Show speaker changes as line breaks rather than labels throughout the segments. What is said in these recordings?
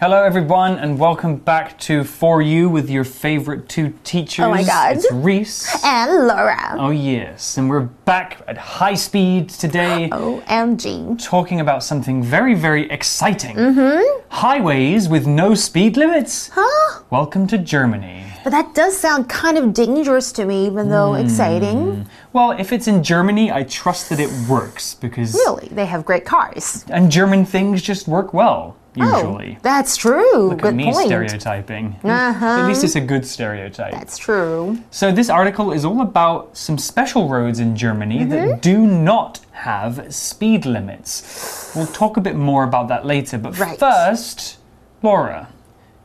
Hello, everyone, and welcome back to For You with your favorite two teachers.
Oh my God.
It's Reese.
And Laura.
Oh, yes, and we're back at high speed today.
OMG.
Talking about something very, very exciting.
Mm-hmm.
Highways with no speed limits.
Huh?
Welcome to Germany.
But that does sound kind of dangerous to me, even though
Hmm.
exciting.
Well, if it's in Germany, I trust that it works because.
Really, they have great cars.
And German things just work well, usually.
Oh, that's true.
Look
Good
at me
point.
stereotyping. At least it's a good stereotype.
That's true.
So, this article is all about some special roads in Germany
Mm-hmm.
that do not have speed limits. We'll talk a bit more about that later, but
Right.
first, Laura,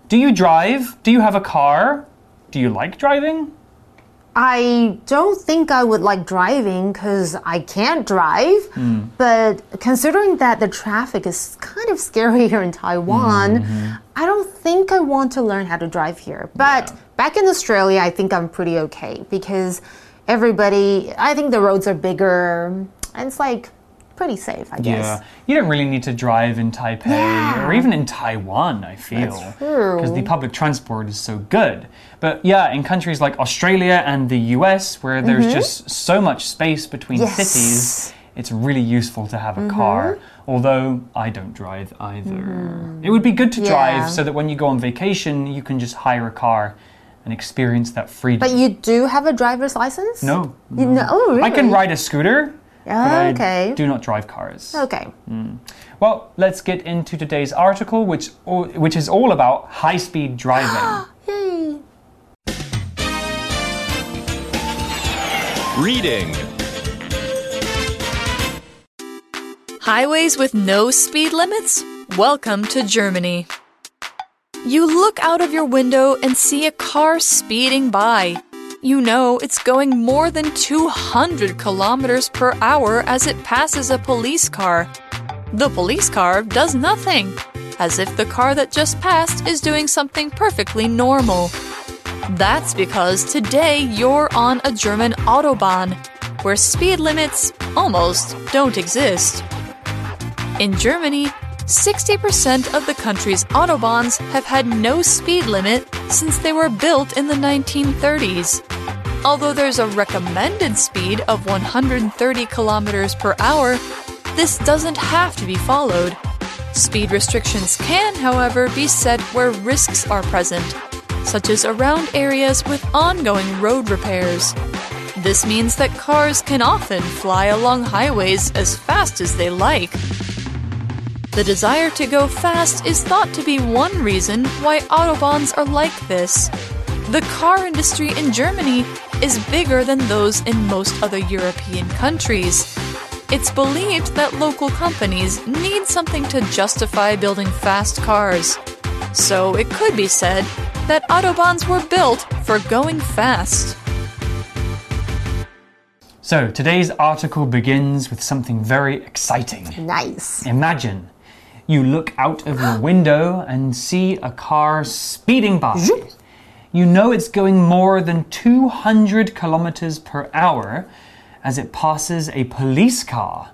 do you drive? Do you have a car? Do you like driving?
I don't think I would like driving because I can't drive.
Hmm.
But considering that the traffic is kind of scary here in Taiwan,
Mm-hmm.
I don't think I want to learn how to drive here. But back in Australia, I think I'm pretty okay because everybody, I think the roads are bigger and it's like pretty safe, I guess.
Yeah. You don't really need to drive in Taipei
Yeah.
or even in Taiwan, I feel.
That's true.
Because the public transport is so good. But yeah, in countries like Australia and the US, where there's mm-hmm. just so much space between.
Yes.
Cities, it's really useful to have a mm-hmm. car. Although I don't drive either. Mm. It would be good to
Yeah.
drive so that when you go on vacation, you can just hire a car and experience that freedom.
But you do have a driver's license?
no.
You know, oh, really?
I can ride a scooter.
Okay.
do not drive cars.
Okay. Hmm.
Well, let's get into today's article, which which is all about high-speed driving.
Reading.
Highways with no speed limits? Welcome to Germany. You look out of your window and see a car speeding by. You know it's going more than 200 kilometers per hour as it passes a police car. The police car does nothing, as if the car that just passed is doing something perfectly normal. That's because today you're on a German Autobahn, where speed limits almost don't exist. In Germany, 60% of the country's autobahns have had no speed limit since they were built in the 1930s. Although there's a recommended speed of 130 kilometers per hour, this doesn't have to be followed. Speed restrictions can, however, be set where risks are present, such as around areas with ongoing road repairs. This means that cars can often fly along highways as fast as they like. The desire to go fast is thought to be one reason why autobahns are like this. The car industry in Germany is bigger than those in most other European countries. It's believed that local companies need something to justify building fast cars. So it could be said that autobahns were built for going fast.
So, today's article begins with something very exciting.
Nice.
Imagine you look out of your window and see a car speeding by. You know it's going more than 200 kilometers per hour as it passes a police car.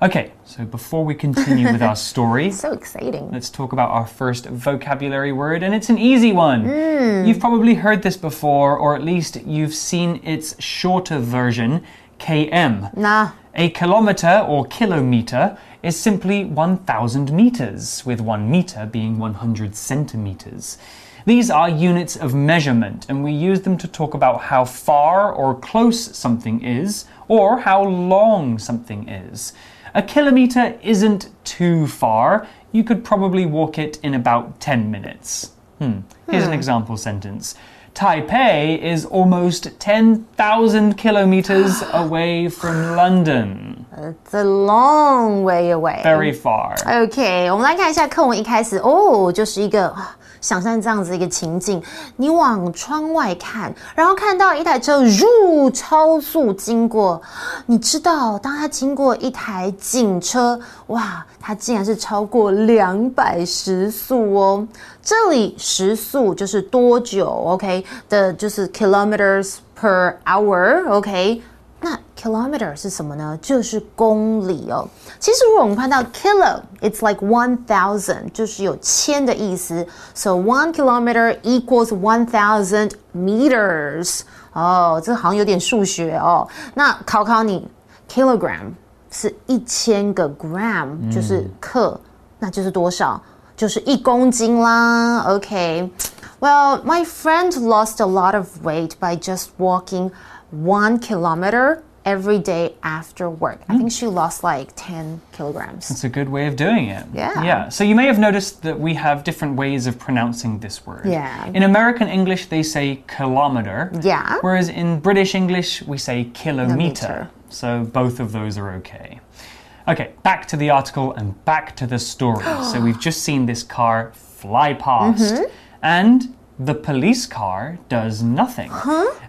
Okay, so before we continue with our story,
So exciting.
Let's talk about our first vocabulary word, and it's an easy one. Hmm. You've probably heard this before, or at least you've seen its shorter version, km.
Nah.
A kilometer or kilometer is simply 1,000 meters, with one meter being 100 centimeters. These are units of measurement, and we use them to talk about how far or close something is, or how long something is. A kilometer isn't too far. You could probably walk it in about 10 minutes. Hmm. Here's an example sentence. Taipei is almost 10,000 kilometers away from London.
It's a long way away.
Very far.
OK，我们来看一下课文一开始哦，就是一个啊想象这样子一个情景，你往窗外看，然后看到一台车入超速经过，你知道，当它经过一台警车，哇，它竟然是超过两百时速哦。这里时速就是多久？OK 的，就是 kilometers per hour。OK。那 kilometer 是什么呢？就是公里哦。其实如果我们看到 kilo，it's like one thousand，就是有千的意思。So one kilometer equals one thousand meters。哦，这好像有点数学哦。那考考你，kilogram 是一千个 gram，就是克，那就是多少？就是一公斤啦。OK。Well, my friend lost a lot of weight by just walking one kilometer every day after work. I think she lost like 10 kilograms.
It's a good way of doing it.
Yeah.
Yeah. So you may have noticed that we have different ways of pronouncing this word.
Yeah.
In American English, they say kilometer.
Yeah.
Whereas in British English, we say kilometer.
Kilometer.
So both of those are okay. Okay, back to the article and back to the story. so we've just seen this car fly past.
Mm-hmm.
And the police car does nothing.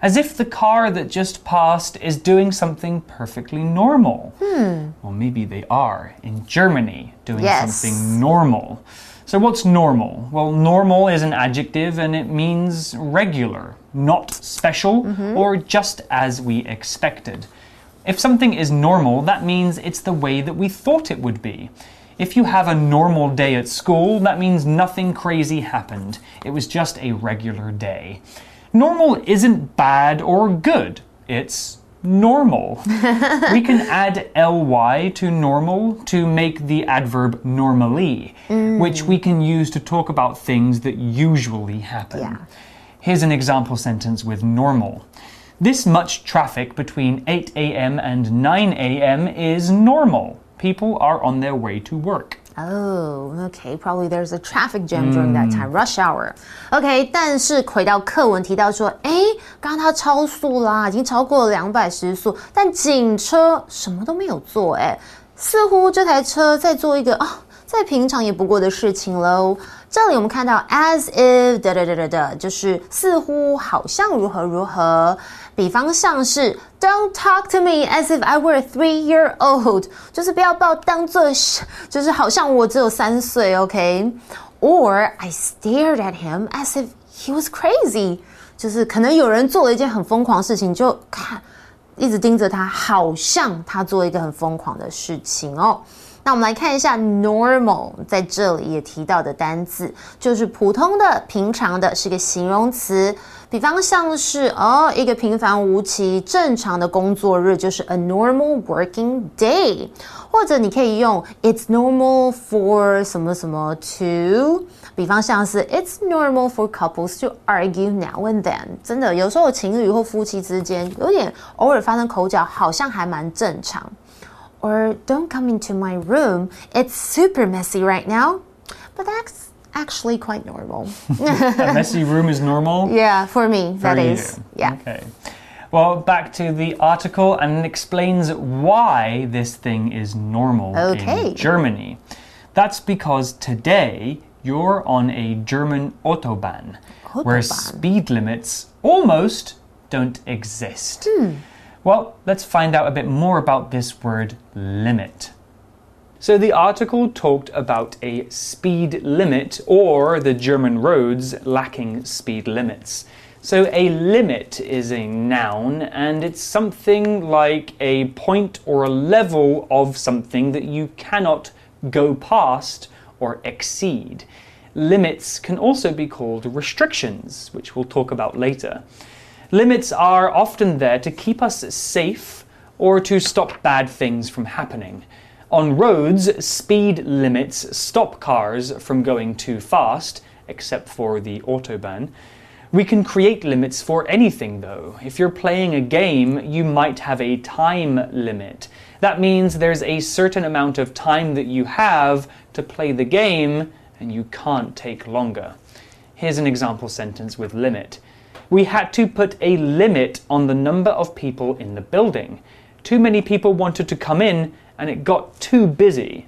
As if the car that just passed is doing something perfectly normal.
Hmm.
Well, maybe they are in Germany doing
Yes.
something normal. So, what's normal? Well, normal is an adjective and it means regular, not special,
Mm-hmm.
or just as we expected. If something is normal, that means it's the way that we thought it would be. If you have a normal day at school, that means nothing crazy happened. It was just a regular day. Normal isn't bad or good, it's normal. we can add ly to normal to make the adverb normally, mm. which we can use to talk about things that usually happen.
Yeah.
Here's an example sentence with normal. This much traffic between 8 a.m. and 9 a.m. is normal. People are on their way to work.
Oh, okay. Probably there's a traffic jam during that time, rush hour. OK，但是回到课文提到说，哎，刚刚他超速啦，已经超过了两百时速，但警车什么都没有做，哎，似乎这台车在做一个啊。 再平常也不过的事情喽。这里我们看到 as if da da da da da，就是似乎好像如何如何。比方像是 Don't talk to me as if I were three year old，就是不要把我当做是，就是好像我只有三岁，OK？Or I stared at him as if he was crazy，就是可能有人做了一件很疯狂的事情，就看一直盯着他，好像他做一个很疯狂的事情哦。那我们来看一下 normal，在这里也提到的单字，就是普通的、平常的，是个形容词。比方像是哦，一个平凡无奇、正常的工作日，就是 a normal working day。或者你可以用 it's normal for 什么什么 to。比方像是 it's normal for couples to argue now and then。真的，有时候情侣或夫妻之间有点偶尔发生口角，好像还蛮正常。Or don't come into my room. It's super messy right now. But that's actually quite normal.
A messy room is normal.
yeah, for me, that
For
is. Yeah.
Okay. Well, back to the article and it explains why this thing is normal
Okay.
in Germany. That's because today you're on a German Autobahn, where speed limits almost don't exist.
Hmm.
Well, let's find out a bit more about this word limit. So the article talked about a speed limit or the German roads lacking speed limits. So a limit is a noun and it's something like a point or a level of something that you cannot go past or exceed. Limits can also be called restrictions, which we'll talk about later. Limits are often there to keep us safe or to stop bad things from happening. On roads, speed limits stop cars from going too fast, except for the Autobahn. We can create limits for anything, though. If you're playing a game, you might have a time limit. That means there's a certain amount of time that you have to play the game, and you can't take longer. Here's an example sentence with limit. We had to put a limit on the number of people in the building. Too many people wanted to come in, and it got too busy.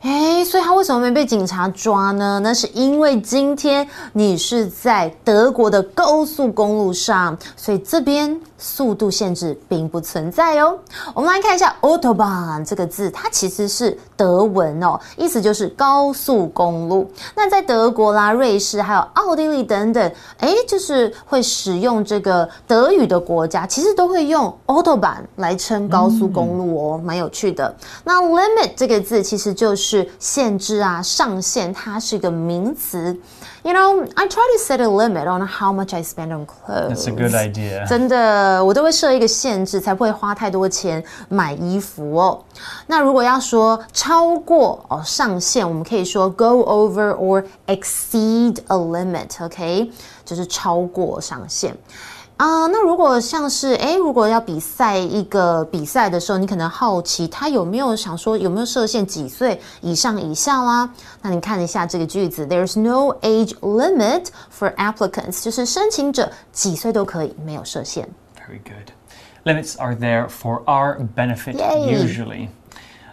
哎，所以他为什么没被警察抓呢？那是因为今天你是在德国的高速公路上，所以这边速度限制并不存在哦。我们来看一下 autobahn 这个字，它其实是德文哦，意思就是高速公路。那在德国啦、瑞士还有奥地利等等，哎，就是会使用这个德语的国家，其实都会用 autobahn 来称高速公路哦，蛮有趣的。那 limit 这个字其实就是。是限制啊，上限，它是一个名词。You know, I try to set a limit on how much I spend on clothes.
That's a good idea.
真的，我都会设一个限制，才不会花太多钱买衣服哦。那如果要说超过哦上限，我们可以说 go over or exceed a limit. OK，就是超过上限。 啊，那如果像是哎，如果要比赛一个比赛的时候，你可能好奇他有没有想说有没有设限几岁以上以下啦？那你看一下这个句子，There's no age limit for applicants，就是申请者几岁都可以，没有设限。
Very good. Limits are there for our benefit usually.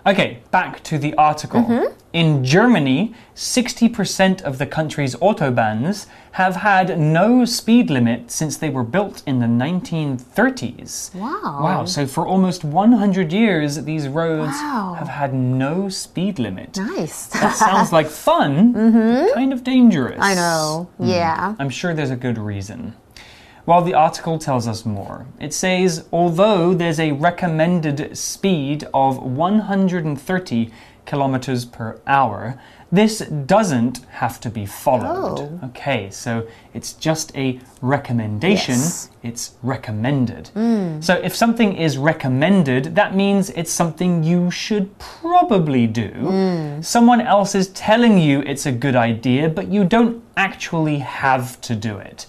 Okay, back to the article. Mm -hmm. In Germany, 60% of the country's autobahns have had no speed limit since they were built in the 1930s.
Wow.
Wow, so for almost 100 years, these roads wow. have had no speed limit.
Nice.
that sounds like fun, mm -hmm. kind of dangerous.
I know, mm. yeah.
I'm sure there's a good reason. Well, the article tells us more. It says although there's a recommended speed of 130 kilometers per hour, this doesn't have to be followed. Oh. Okay, so it's just a recommendation. Yes. It's recommended. Mm. So if something is recommended, that means it's something you should probably do. Mm. Someone else is telling you it's a good idea, but you don't actually have to do it.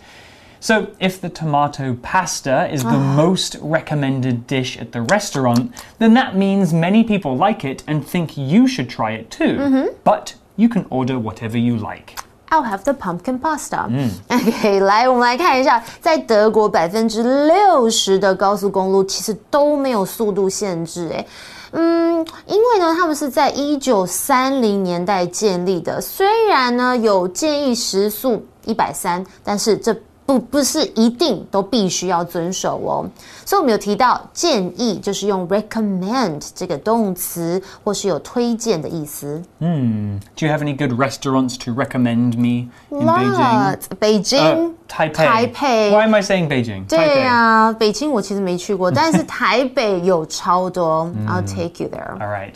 So, if the tomato pasta is the ah. most recommended dish at the restaurant, then that means many people like it and think you should try it too. Mm -hmm. But you can order whatever you like.
I'll have the pumpkin pasta. OK，来，我们来看一下，在德国百分之六十的高速公路其实都没有速度限制。哎，嗯，因为呢，他们是在一九三零年代建立的，虽然呢有建议时速一百三，但是这 不不是一定都必须要遵守哦，所以我们有提到建议，就是用 recommend 这个动词，或是有推荐的意思。
嗯，Do you have any good restaurants to recommend me in
Beijing? Beijing,
Taipei.
Taipei.
Why am I saying Beijing?
对呀，北京我其实没去过，但是台北有超多。I'll take you there.
All right.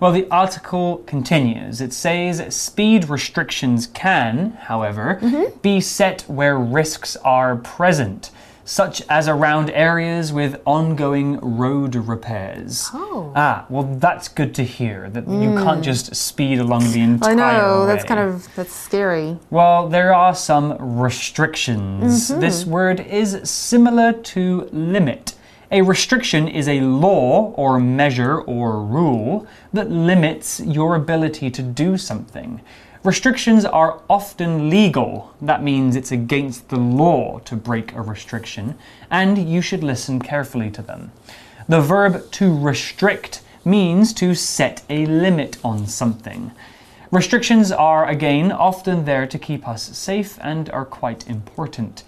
Well, the article continues. It says speed restrictions can, however, mm -hmm. be set where risks are present, such as around areas with ongoing road repairs.
Oh.
Ah, well, that's good to hear that mm. you can't just speed along the entire
I know,
way.
that's kind of that's scary.
Well, there are some restrictions. Mm -hmm. This word is similar to limit. A restriction is a law or measure or rule that limits your ability to do something. Restrictions are often legal. That means it's against the law to break a restriction, and you should listen carefully to them. The verb to restrict means to set a limit on something. Restrictions are, again, often there to keep us safe and are quite important.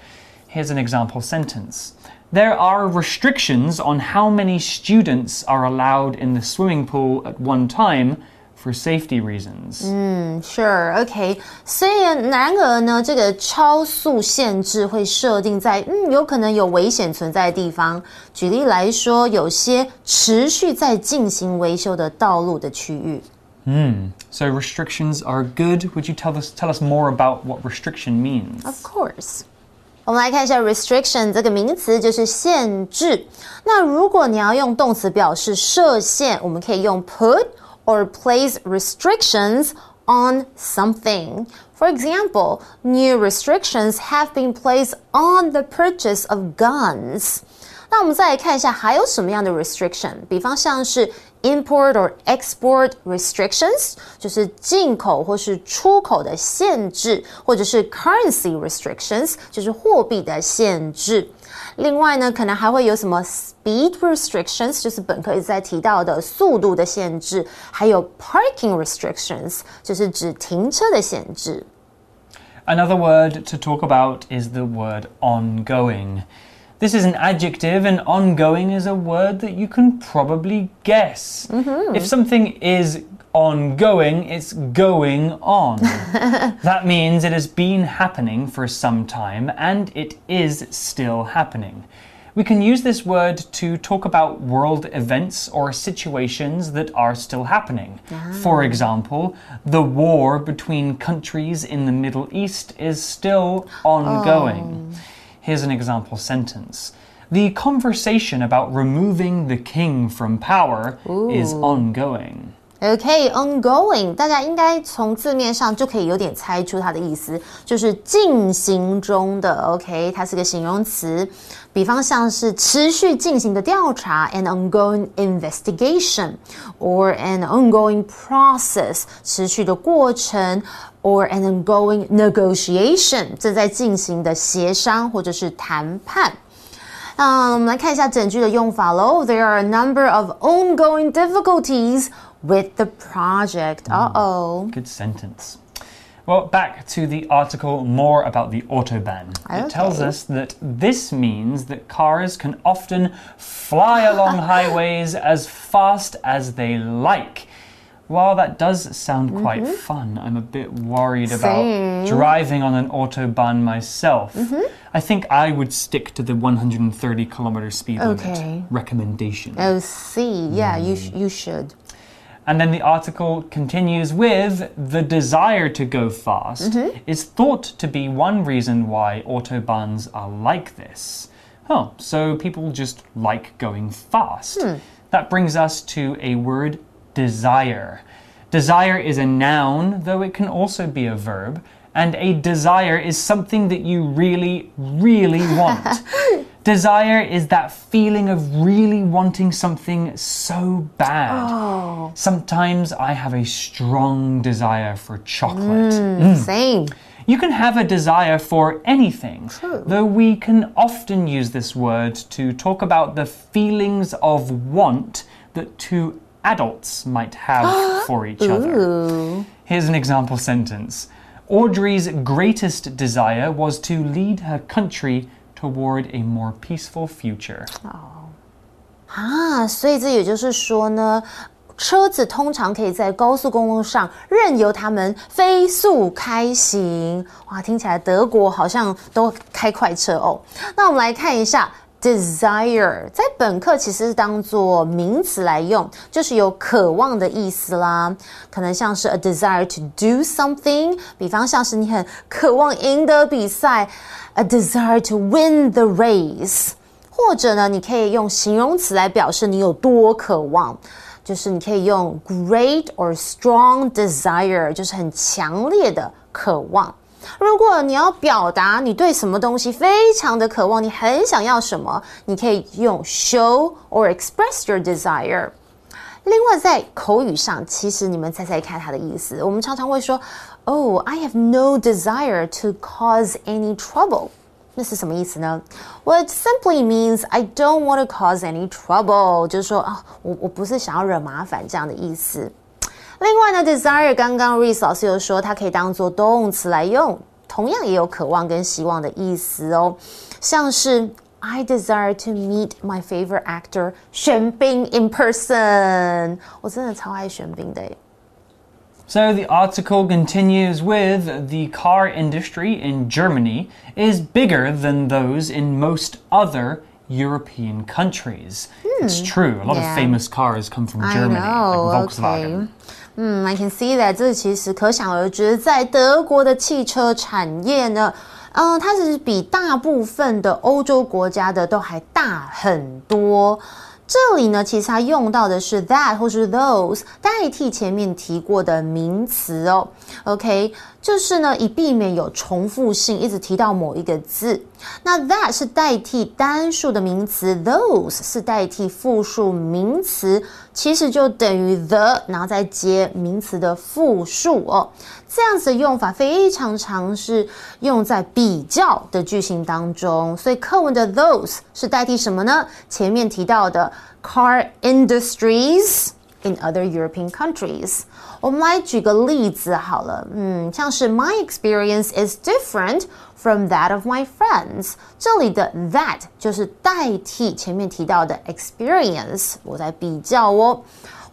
Here's an example sentence there are restrictions on how many students are allowed in the swimming pool at one time for safety reasons.
嗯，Sure，OK。虽然然而呢，这个超速限制会设定在嗯有可能有危险存在的地方。举例来说，有些持续在进行维修的道路的区域。
Hmm. So restrictions are good. Would you tell us tell us more about what restriction means?
Of course. 我们来看一下 restriction 这个名词，就是限制。那如果你要用动词表示设限，我们可以用 put or place restrictions on something. For example, new restrictions have been placed on the purchase of guns. 那我们再来看一下还有什么样的 restriction，比方像是 import or export restrictions，就是进口或是出口的限制，或者是 currency restrictions，就是货币的限制。 另外呢，可能还会有什么 speed restrictions，就是本课一直在提到的速度的限制，还有 parking restrictions，就是指停车的限制。
Another word to talk about is the word ongoing. This is an adjective, and ongoing is a word that you can probably guess. Mm-hmm. If something is ongoing, it's going on. that means it has been happening for some time and it is still happening. We can use this word to talk about world events or situations that are still happening. Ah. For example, the war between countries in the Middle East is still ongoing. Oh. Here's an example sentence. The conversation about removing the king from power is ongoing.
OK，ongoing，、大家应该从字面上就可以有点猜出它的意思，就是进行中的。OK，它是个形容词，比方像是持续进行的调查，an ongoing investigation，or an ongoing process，持续的过程 ，or an ongoing negotiation，正在进行的协商或者是谈判。嗯，我们来看一下整句的用法喽。There are a number of ongoing difficulties with the project. Uh oh.
Good sentence. Well, back to the article more about the Autobahn. It tells
Okay.
us that this means that cars can often fly along highways as fast as they like. While that does sound quite mm-hmm. fun, I'm a bit worried about.
Same. Mm-hmm.
driving on an Autobahn myself. Mm-hmm. I think I would stick to the 130 kilometer speed
Okay.
limit recommendation.
Oh, see. Yeah, you, hmm. sh- you should.
And then the article continues with the desire to go fast mm-hmm. is thought to be one reason why autobahns are like this. Oh, so people just like going fast. Hmm. That brings us to a word desire. Desire is a noun, though it can also be a verb. And a desire is something that you really, really want. Desire is that feeling of really wanting something so bad. Oh. Sometimes I have a strong desire for chocolate. Mm, mm.
Same.
You can have a desire for anything, True. though we can often use this word to talk about the feelings of want that two adults might have for each other. Here's an example sentence Audrey's greatest desire was to lead her country toward a more peaceful future.
啊，所以这也就是说呢，车子通常可以在高速公路上任由它们飞速开行。哇，听起来德国好像都开快车哦。那我们来看一下。 Desire 在本课其实是当做名词来用，就是有渴望的意思啦。可能像是 a desire to do something，比方像是你很渴望赢得比赛，a desire to win the race。或者呢，你可以用形容词来表示你有多渴望，就是你可以用 great or strong desire，就是很强烈的渴望。如果你要表达你对什么东西非常的渴望，你很想要什么，你可以用 show or express your desire。另外，在口语上，其实你们猜猜看它的意思。我们常常会说，Oh, I have no desire to cause any trouble。那是什么意思呢？Well, it simply means I don't want to cause any trouble，就是说啊，我我不是想要惹麻烦这样的意思。另外呢，desire 刚刚 Reese 老师有说，它可以当做动词来用，同样也有渴望跟希望的意思哦。像是 I desire to meet my favorite actor 玄彬 in person，我真的超爱玄彬的耶。
So the article continues with the car industry in Germany is bigger than those in most other European countries. It's true. A lot
yeah.
of famous cars come from Germany,
I know,
like Volkswagen.
okay. 嗯，I can see that，这其实可想而知，在德国的汽车产业呢，嗯，它是比大部分的欧洲国家的都还大很多。这里呢，其实它用到的是 that 或是 those 代替前面提过的名词哦。OK，就是呢，以避免有重复性，一直提到某一个字。那 that 是代替单数的名词，those 是代替复数名词，其实就等于 the，然后再接名词的复数哦。这样子的用法非常常是用在比较的句型当中，所以课文的 those 是代替什么呢？前面提到的 car industries in other European countries。我们来举个例子好了，嗯，像是 My experience is different from that of my friends。这里的 that 就是代替前面提到的 experience，我在比较哦。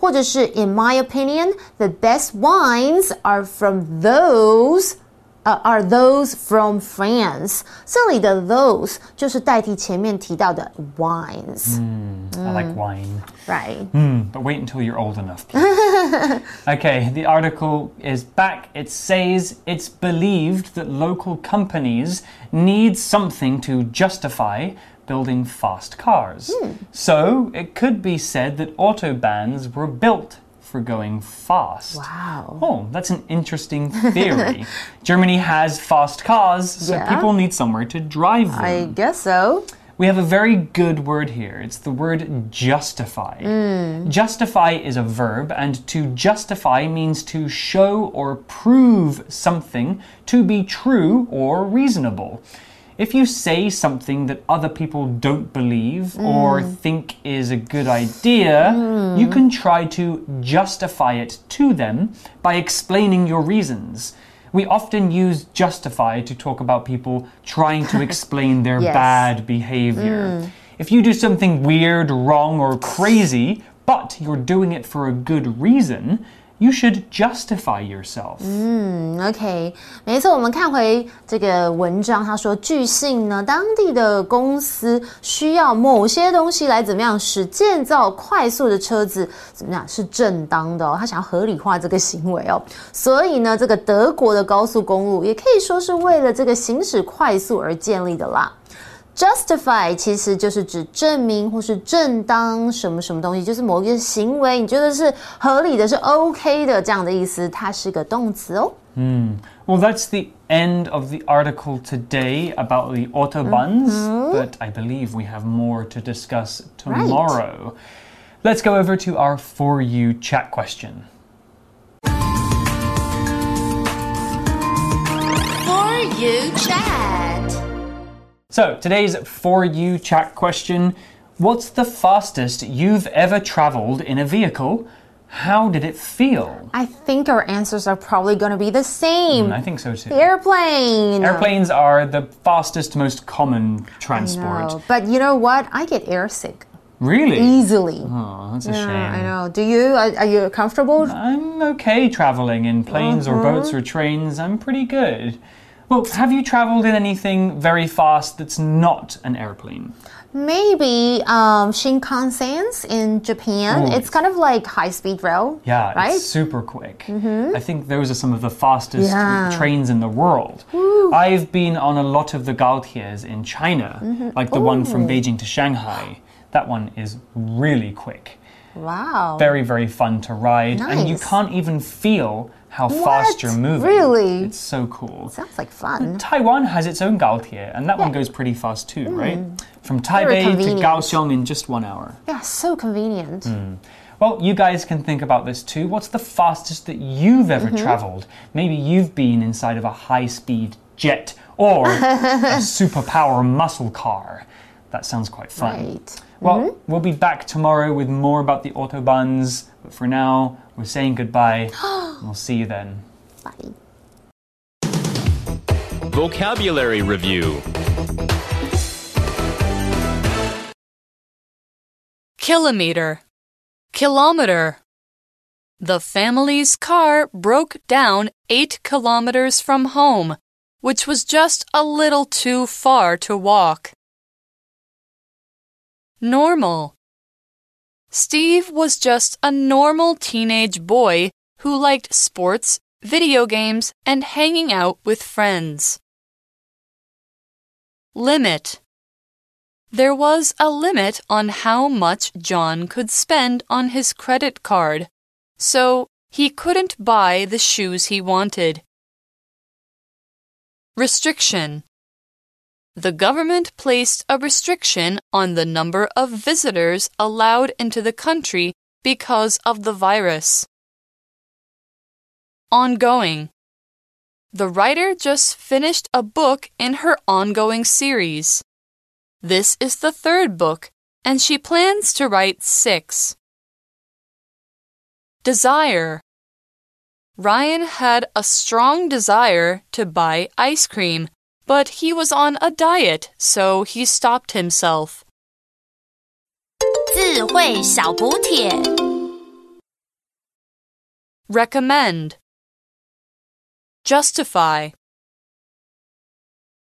或者是 In my opinion, the best wines are from those 呃、uh,，are those from France？这里的 those 就是代替前面提到的 wines。
嗯、mm, I like wine.
Right.
Mm, but wait until you're old enough. okay, the article is back. It says it's believed that local companies need something to justify building fast cars. So it could be said that autobahns were built for going fast.
Wow.
Oh, that's an interesting theory. Germany has fast cars, so
Yeah.
people need somewhere to drive them.
I guess so.
We have a very good word here. It's the word justify. Hmm. Justify is a verb, and to justify means to show or prove something to be true or reasonable. If you say something that other people don't believe or hmm. think is a good idea, hmm. you can try to justify it to them by explaining your reasons. We often use justify to talk about people trying to explain their
Yes.
bad behavior. Hmm. If you do something weird, wrong, or crazy, but you're doing it for a good reason, you should justify yourself.
嗯 OK，没错，我们看回这个文章，他说，据信呢，当地的公司需要某些东西来怎么样使建造快速的车子怎么样是正当的哦，他想要合理化这个行为哦，所以呢，这个德国的高速公路也可以说是为了这个行驶快速而建立的啦。Justify 其实就是指证明或是正当什么什么东西，就是某一个行为你觉得是合理的、是 OK 的这样的意思，它是个动词哦。
Well, that's the end of the article today about the Autobahns, but I believe we have more to discuss tomorrow. Let's go over to our For You chat question.
For you chat.
So, today's For You chat question What's the fastest you've ever traveled in a vehicle? How did it feel?
I think our answers are probably going to be the same.
Mm, I think so too.
Airplane.
Airplanes are the fastest, most common transport.
No, but you know what? I get airsick
Really?
easily.
Oh, that's a
Yeah,
shame.
I know. Do you? Are, are you comfortable?
I'm okay traveling in planes or uh-huh. boats or trains. I'm pretty good. Well, have you traveled in anything very fast that's not an airplane?
Maybe um, Shinkansen in Japan.
Ooh.
It's kind of like high speed rail.
Yeah,
Right?
it's super quick. I think those are some of the fastest
Yeah.
trains in the world. I've been on a lot of the Gaotiers in China, like the one from Beijing to Shanghai. That one is really quick.
Wow.
Very, very fun to ride, and you can't even feel how
What?
fast you're moving.
Really?
It's so cool.
Sounds like fun.
Taiwan has its own Gaotier, and that one goes pretty fast too, hmm. right? From Taipei to. Kaohsiung in just one hour.
Yeah, so convenient. Hmm.
Well, you guys can think about this too. What's the fastest that you've ever mm-hmm. traveled? Maybe you've been inside of a high speed jet or a superpower muscle car. That sounds quite fun.
Right.
Well, mm-hmm. we'll be back tomorrow with more about the Autobahns, but for now, we're saying goodbye. we'll see you then.
Bye.
Vocabulary Review
Kilometer. Kilometer. The family's car broke down eight kilometers from home, which was just a little too far to walk. Normal. Steve was just a normal teenage boy who liked sports, video games, and hanging out with friends. Limit. There was a limit on how much John could spend on his credit card, so he couldn't buy the shoes he wanted. Restriction. The government placed a restriction on the number of visitors allowed into the country because of the virus. Ongoing. The writer just finished a book in her ongoing series. This is the third book, and she plans to write six. Desire. Ryan had a strong desire to buy ice cream, but he was on a diet, so he stopped himself.
智慧小补帖。
Recommend. Justify.